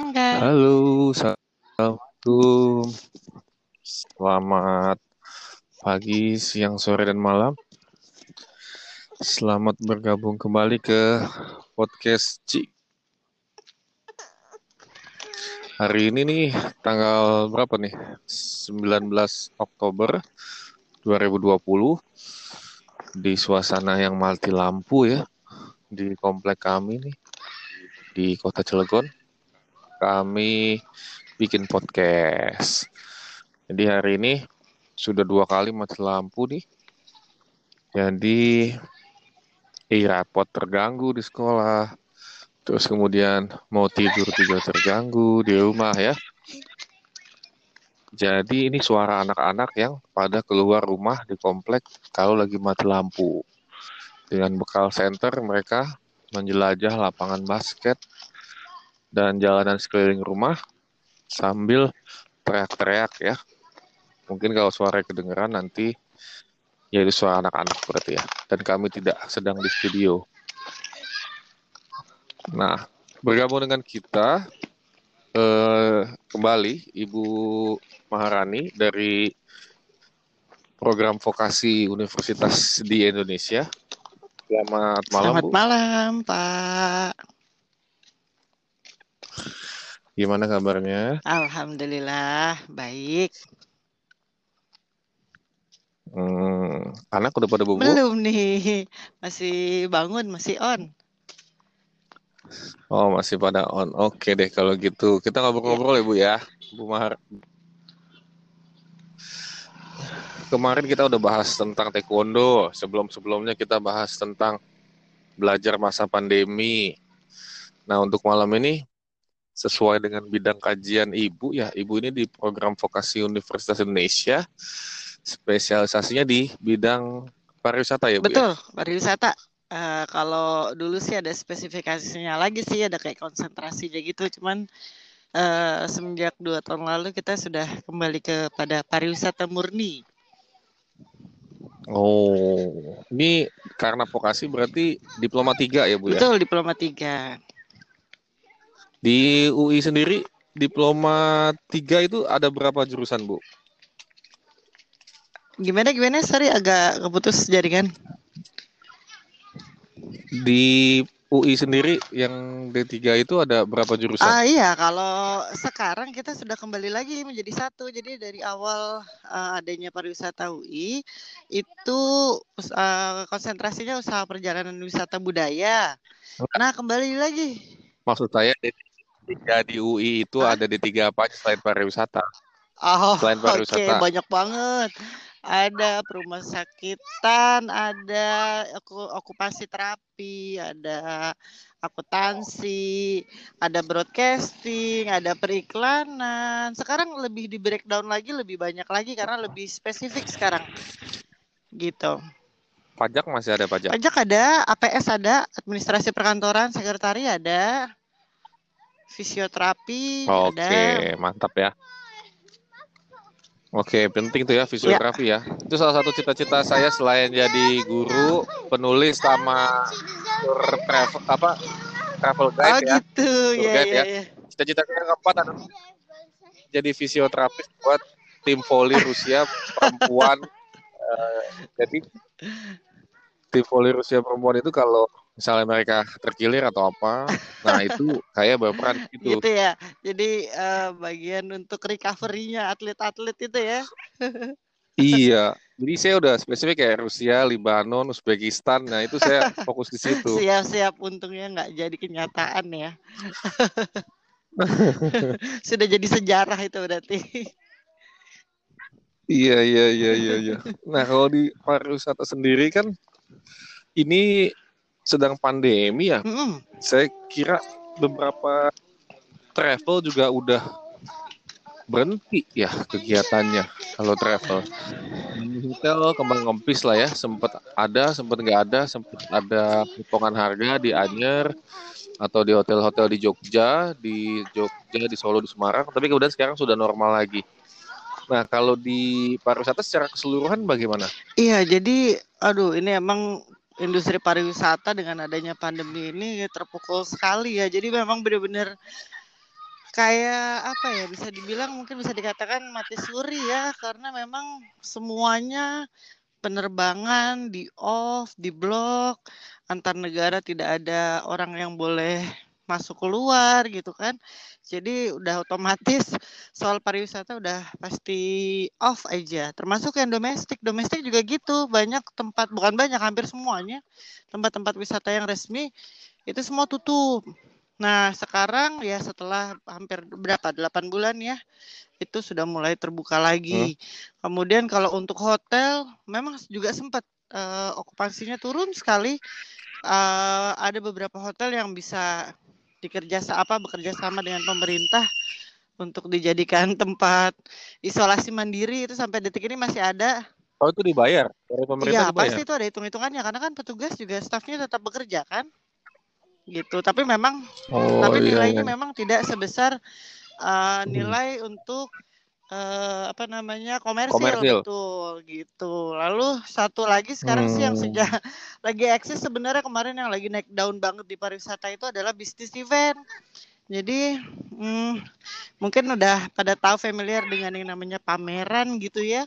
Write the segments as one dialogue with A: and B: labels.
A: Rangga.
B: Halo, Assalamualaikum. Selamat pagi, siang, sore, dan malam. Selamat bergabung kembali ke podcast Ci. Hari ini nih, tanggal berapa nih? 19 Oktober 2020. Di suasana yang mati lampu ya. Di komplek kami nih. Di kota Cilegon. Kami bikin podcast. Jadi hari ini sudah dua kali mati lampu nih. Jadi e-rapot terganggu di sekolah. Terus kemudian mau tidur juga terganggu di rumah ya. Jadi ini suara anak-anak yang pada keluar rumah di komplek kalau lagi mati lampu. Dengan bekal center mereka menjelajah lapangan basket dan jalanan sekeliling rumah sambil teriak-teriak ya. Mungkin kalau suara kedengeran nanti ya itu suara anak-anak berarti ya. Dan kami tidak sedang di studio. Nah, bergabung dengan kita eh, kembali Ibu Maharani dari program vokasi universitas di Indonesia. Selamat malam,
A: Selamat
B: Bu.
A: malam, Pak.
B: Gimana kabarnya?
A: Alhamdulillah, baik.
B: Hmm, anak udah pada bobo?
A: Belum nih, masih bangun, masih on.
B: Oh, masih pada on. Oke deh kalau gitu. Kita ngobrol-ngobrol ya, Bu ya. Bu Mahar. Kemarin kita udah bahas tentang taekwondo. Sebelum-sebelumnya kita bahas tentang belajar masa pandemi. Nah, untuk malam ini sesuai dengan bidang kajian Ibu ya. Ibu ini di program vokasi Universitas Indonesia. Spesialisasinya di bidang pariwisata ya, Bu ya.
A: Betul, pariwisata. Eh, kalau dulu sih ada spesifikasinya lagi sih, ada kayak konsentrasinya gitu. Cuman eh, semenjak dua tahun lalu kita sudah kembali kepada pariwisata murni.
B: Oh, ini karena vokasi berarti diploma 3 ya, Bu ya.
A: Betul, diploma 3.
B: Di UI sendiri diploma 3 itu ada berapa jurusan, Bu?
A: Gimana gimana? Sorry agak keputus jaringan.
B: Di UI sendiri yang D3 itu ada berapa jurusan?
A: Ah iya, kalau sekarang kita sudah kembali lagi menjadi satu. Jadi dari awal eh, adanya pariwisata UI itu eh, konsentrasinya usaha perjalanan wisata budaya. Nah, kembali lagi.
B: Maksud saya D3 di UI itu
A: Hah?
B: ada D3 apa aja selain pariwisata?
A: Oh,
B: Selain
A: oke,
B: pariwisata.
A: banyak banget. Ada perumah sakitan, ada oku- okupasi terapi, ada akuntansi, ada broadcasting, ada periklanan. Sekarang lebih di breakdown lagi, lebih banyak lagi karena lebih spesifik sekarang. Gitu.
B: Pajak masih ada pajak.
A: Pajak ada, APS ada, administrasi perkantoran, sekretari ada, fisioterapi
B: Oke,
A: ada.
B: mantap ya. Oke, penting tuh ya fisiografi ya. Itu salah satu cita-cita saya selain jadi guru, penulis sama travel apa travel
A: Oh
B: guide ya.
A: gitu,
B: Tour
A: ya
B: guide
A: ya
B: ya.
A: ya.
B: Cita-cita saya yang keempat adalah jadi fisioterapis buat tim voli Rusia perempuan. Eh, jadi tim voli Rusia perempuan itu kalau misalnya mereka terkilir atau apa, nah itu saya berperan gitu.
A: Gitu ya. Jadi eh, bagian untuk recovery-nya atlet-atlet itu ya.
B: Iya, jadi saya udah spesifik kayak Rusia, Libanon, Uzbekistan. Nah itu saya fokus di situ.
A: Siap-siap untungnya nggak jadi kenyataan ya. Sudah jadi sejarah itu berarti.
B: Iya, iya, iya, iya, iya. Nah kalau di pariwisata sendiri kan ini sedang pandemi ya.
A: Mm-mm.
B: Saya kira beberapa travel juga udah berhenti ya kegiatannya kalau travel. Hotel kembang kempis lah ya, sempat ada, sempat nggak ada, sempat ada potongan harga di Anyer atau di hotel-hotel di Jogja, di Jogja, di Solo, di Semarang, tapi kemudian sekarang sudah normal lagi. Nah, kalau di pariwisata secara keseluruhan bagaimana?
A: Iya, jadi aduh ini emang industri pariwisata dengan adanya pandemi ini terpukul sekali ya. Jadi memang benar-benar kayak apa ya bisa dibilang mungkin bisa dikatakan mati suri ya karena memang semuanya penerbangan di off, di blok, antar negara tidak ada orang yang boleh masuk keluar gitu kan. Jadi udah otomatis soal pariwisata udah pasti off aja. Termasuk yang domestik. Domestik juga gitu. Banyak tempat, bukan banyak, hampir semuanya. Tempat-tempat wisata yang resmi itu semua tutup. Nah sekarang ya setelah hampir berapa, 8 bulan ya, itu sudah mulai terbuka lagi. Hmm. Kemudian kalau untuk hotel, memang juga sempat uh, okupansinya turun sekali. Uh, ada beberapa hotel yang bisa dikerja apa bekerja sama dengan pemerintah untuk dijadikan tempat isolasi mandiri itu sampai detik ini masih ada.
B: Oh itu dibayar dari pemerintah?
A: Iya pasti itu ada hitung-hitungannya karena kan petugas juga stafnya tetap bekerja kan, gitu. Tapi memang oh, tapi iya, nilainya iya. memang tidak sebesar uh, nilai hmm. untuk uh, apa namanya komersil, komersil betul gitu. Lalu satu lagi sekarang hmm. sih yang hmm. sejak lagi eksis sebenarnya kemarin yang lagi naik daun banget di pariwisata itu adalah bisnis event. Jadi hmm, mungkin udah pada tahu familiar dengan yang namanya pameran gitu ya.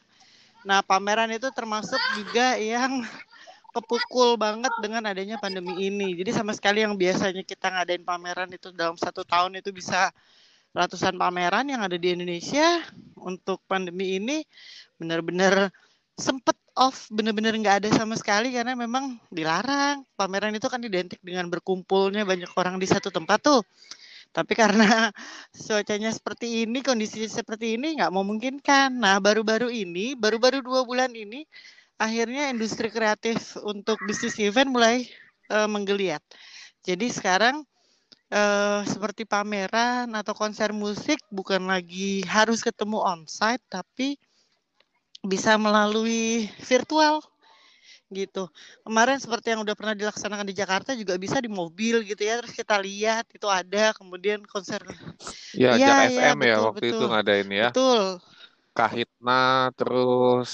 A: Nah pameran itu termasuk juga yang kepukul banget dengan adanya pandemi ini. Jadi sama sekali yang biasanya kita ngadain pameran itu dalam satu tahun itu bisa ratusan pameran yang ada di Indonesia untuk pandemi ini benar-benar sempet off benar-benar nggak ada sama sekali karena memang dilarang. Pameran itu kan identik dengan berkumpulnya banyak orang di satu tempat tuh. Tapi karena cuacanya seperti ini kondisi seperti ini nggak memungkinkan. Nah baru-baru ini baru-baru dua bulan ini akhirnya industri kreatif untuk bisnis event mulai uh, menggeliat. Jadi sekarang uh, seperti pameran atau konser musik bukan lagi harus ketemu onsite tapi bisa melalui virtual gitu. Kemarin seperti yang udah pernah dilaksanakan di Jakarta juga bisa di mobil gitu ya. Terus kita lihat itu ada kemudian konser.
B: Ya, ya, ya FM betul, ya waktu betul. itu ngadain ya.
A: Betul.
B: Kahitna terus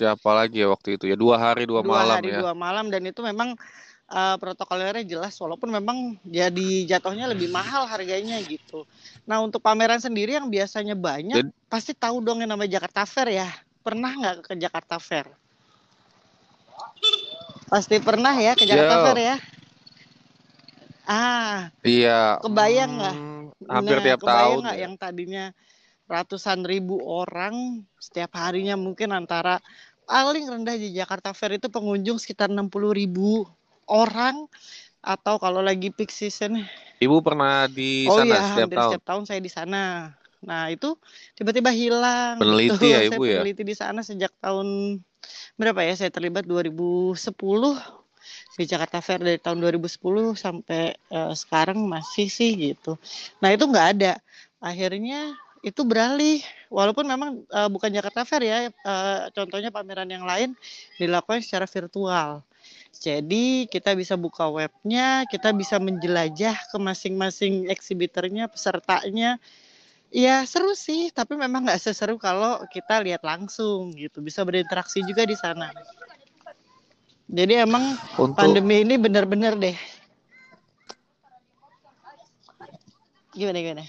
B: siapa lagi ya waktu itu ya dua hari dua, dua malam hari,
A: ya. Dua malam dan itu memang uh, protokolnya jelas walaupun memang jadi jatuhnya lebih mahal harganya gitu. Nah untuk pameran sendiri yang biasanya banyak jadi, pasti tahu dong yang namanya Jakarta Fair ya. Pernah nggak ke Jakarta Fair? Pasti pernah ya ke Jakarta Yo. Fair ya. Ah.
B: Iya.
A: Kebayang nggak? Hmm,
B: hampir nah, tiap kebayang tahun.
A: Gak ya. yang tadinya ratusan ribu orang setiap harinya mungkin antara paling rendah di Jakarta Fair itu pengunjung sekitar 60 ribu orang atau kalau lagi peak season.
B: Ibu pernah di
A: oh,
B: sana
A: iya,
B: setiap tahun?
A: setiap tahun saya di sana. Nah itu tiba-tiba hilang.
B: Peneliti gitu. ya ibu
A: saya ya? Peneliti di sana sejak tahun berapa ya? Saya terlibat 2010 di Jakarta Fair dari tahun 2010 sampai uh, sekarang masih sih gitu. Nah itu nggak ada. Akhirnya itu beralih walaupun memang uh, bukan Jakarta Fair ya uh, contohnya pameran yang lain dilakukan secara virtual jadi kita bisa buka webnya, kita bisa menjelajah ke masing-masing eksibitornya, pesertanya. Ya seru sih, tapi memang nggak seseru kalau kita lihat langsung gitu. Bisa berinteraksi juga di sana. Jadi emang Untuk... pandemi ini benar-benar deh. Gimana gimana?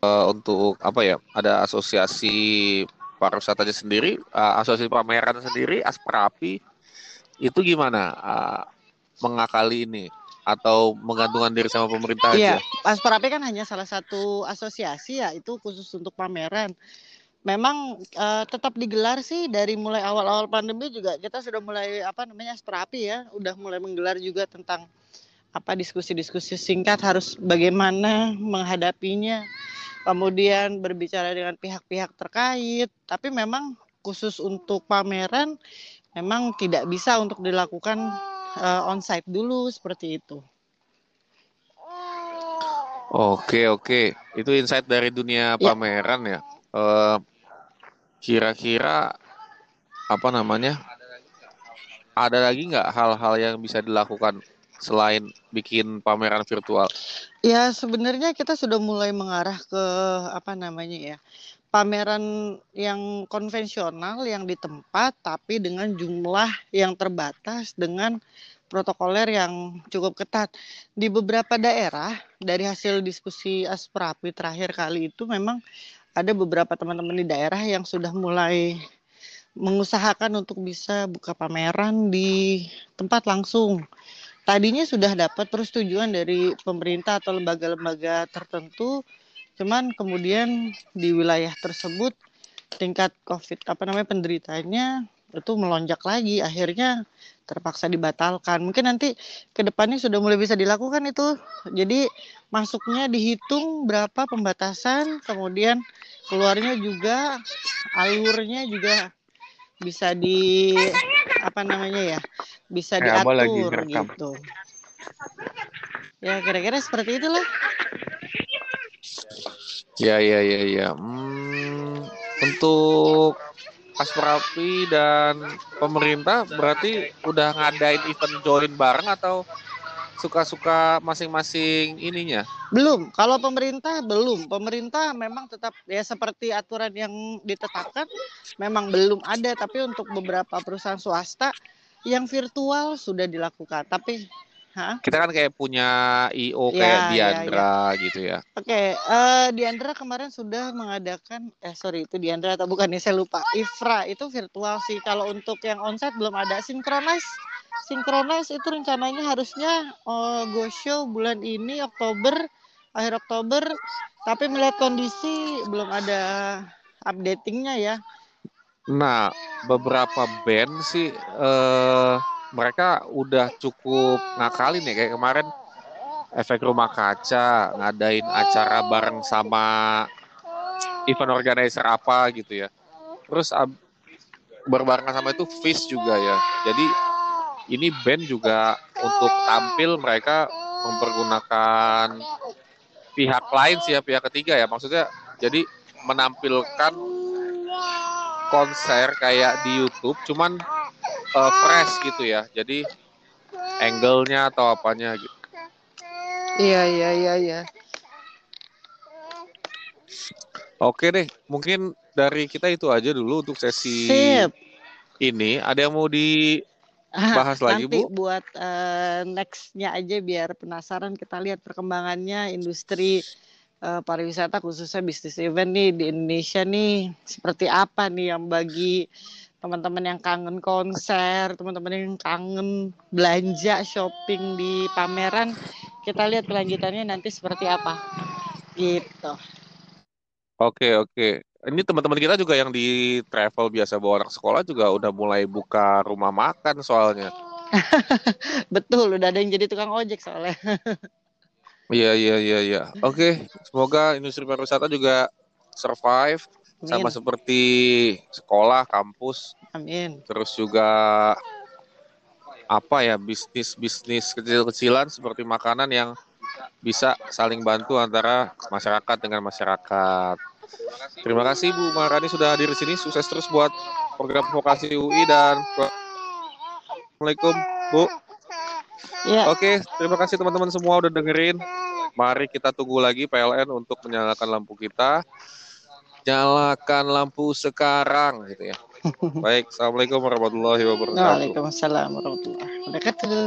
B: Uh, untuk apa ya? Ada asosiasi pariwisatanya sendiri, uh, asosiasi pameran sendiri, Asprapi itu gimana uh, mengakali ini atau menggantungkan diri sama pemerintah
A: iya, aja? Asprapi kan hanya salah satu asosiasi ya, itu khusus untuk pameran. Memang uh, tetap digelar sih dari mulai awal-awal pandemi juga kita sudah mulai apa namanya Asprapi ya, udah mulai menggelar juga tentang apa diskusi-diskusi singkat harus bagaimana menghadapinya kemudian berbicara dengan pihak-pihak terkait, tapi memang khusus untuk pameran memang tidak bisa untuk dilakukan uh, onsite dulu seperti itu.
B: Oke oke, itu insight dari dunia ya. pameran ya. Uh, kira-kira apa namanya? Ada lagi nggak hal-hal yang bisa dilakukan selain bikin pameran virtual?
A: Ya sebenarnya kita sudah mulai mengarah ke apa namanya ya pameran yang konvensional yang di tempat tapi dengan jumlah yang terbatas dengan protokoler yang cukup ketat. Di beberapa daerah dari hasil diskusi Asprapi terakhir kali itu memang ada beberapa teman-teman di daerah yang sudah mulai mengusahakan untuk bisa buka pameran di tempat langsung. Tadinya sudah dapat persetujuan dari pemerintah atau lembaga-lembaga tertentu, cuman kemudian di wilayah tersebut tingkat COVID apa namanya penderitanya itu melonjak lagi akhirnya terpaksa dibatalkan. Mungkin nanti ke depannya sudah mulai bisa dilakukan itu. Jadi masuknya dihitung berapa pembatasan kemudian keluarnya juga alurnya juga bisa di apa namanya ya bisa
B: lagi
A: diatur
B: ngerekam.
A: gitu ya kira-kira seperti itulah
B: Ya, ya, ya, ya. Hmm, untuk Asperapi dan pemerintah berarti udah ngadain event join bareng atau suka-suka masing-masing ininya?
A: Belum, kalau pemerintah belum. Pemerintah memang tetap ya seperti aturan yang ditetapkan memang belum ada, tapi untuk beberapa perusahaan swasta yang virtual sudah dilakukan. Tapi ha?
B: Kita kan kayak punya IO
A: Ya,
B: kayak
A: ya,
B: Diandra gitu ya.
A: Oke, eh Diandra kemarin sudah mengadakan eh sorry itu Diandra atau bukan nih saya lupa. Ifra itu virtual sih. Kalau untuk yang onsite belum ada. Synchronize Synchronize itu rencananya harusnya eh, go show bulan ini Oktober akhir Oktober. Tapi melihat kondisi belum ada updatingnya ya.
B: Nah, beberapa band sih eh mereka udah cukup ngakalin ya kayak kemarin Efek Rumah Kaca ngadain acara bareng sama event organizer apa gitu ya. Terus berbarengan sama itu Fish juga ya. Jadi ini band juga untuk tampil mereka mempergunakan pihak lain sih ya pihak ketiga ya maksudnya jadi menampilkan konser kayak di YouTube cuman eh, fresh gitu ya jadi angle-nya atau apanya gitu
A: Iya iya iya iya.
B: oke deh mungkin dari kita itu aja dulu untuk sesi
A: Sip.
B: ini ada yang mau di
A: Ah,
B: Bahas lagi,
A: nanti
B: Bu?
A: buat eh, next-nya aja biar penasaran kita lihat perkembangannya industri eh, pariwisata khususnya bisnis event nih di Indonesia nih seperti apa nih yang bagi teman-teman yang kangen konser, teman-teman yang kangen belanja shopping di pameran, kita lihat kelanjutannya nanti seperti apa. Gitu.
B: Oke oke. Ini teman-teman kita juga yang di travel biasa bawa anak sekolah juga udah mulai buka rumah makan soalnya.
A: Betul, udah ada yang jadi tukang ojek soalnya.
B: Iya iya iya iya. Oke, semoga industri pariwisata juga survive sama
A: Amin.
B: seperti sekolah, kampus,
A: Amin.
B: terus juga apa ya bisnis-bisnis kecil-kecilan seperti makanan yang bisa saling bantu antara masyarakat dengan masyarakat. Terima kasih Bu Marani sudah hadir di sini. Sukses terus buat program vokasi UI dan Assalamualaikum Bu.
A: Ya,
B: Oke, terima kasih teman-teman semua udah dengerin. Mari kita tunggu lagi PLN untuk menyalakan lampu kita. Nyalakan lampu sekarang gitu ya. Baik, Assalamualaikum warahmatullahi wabarakatuh.
A: Waalaikumsalam warahmatullahi wabarakatuh.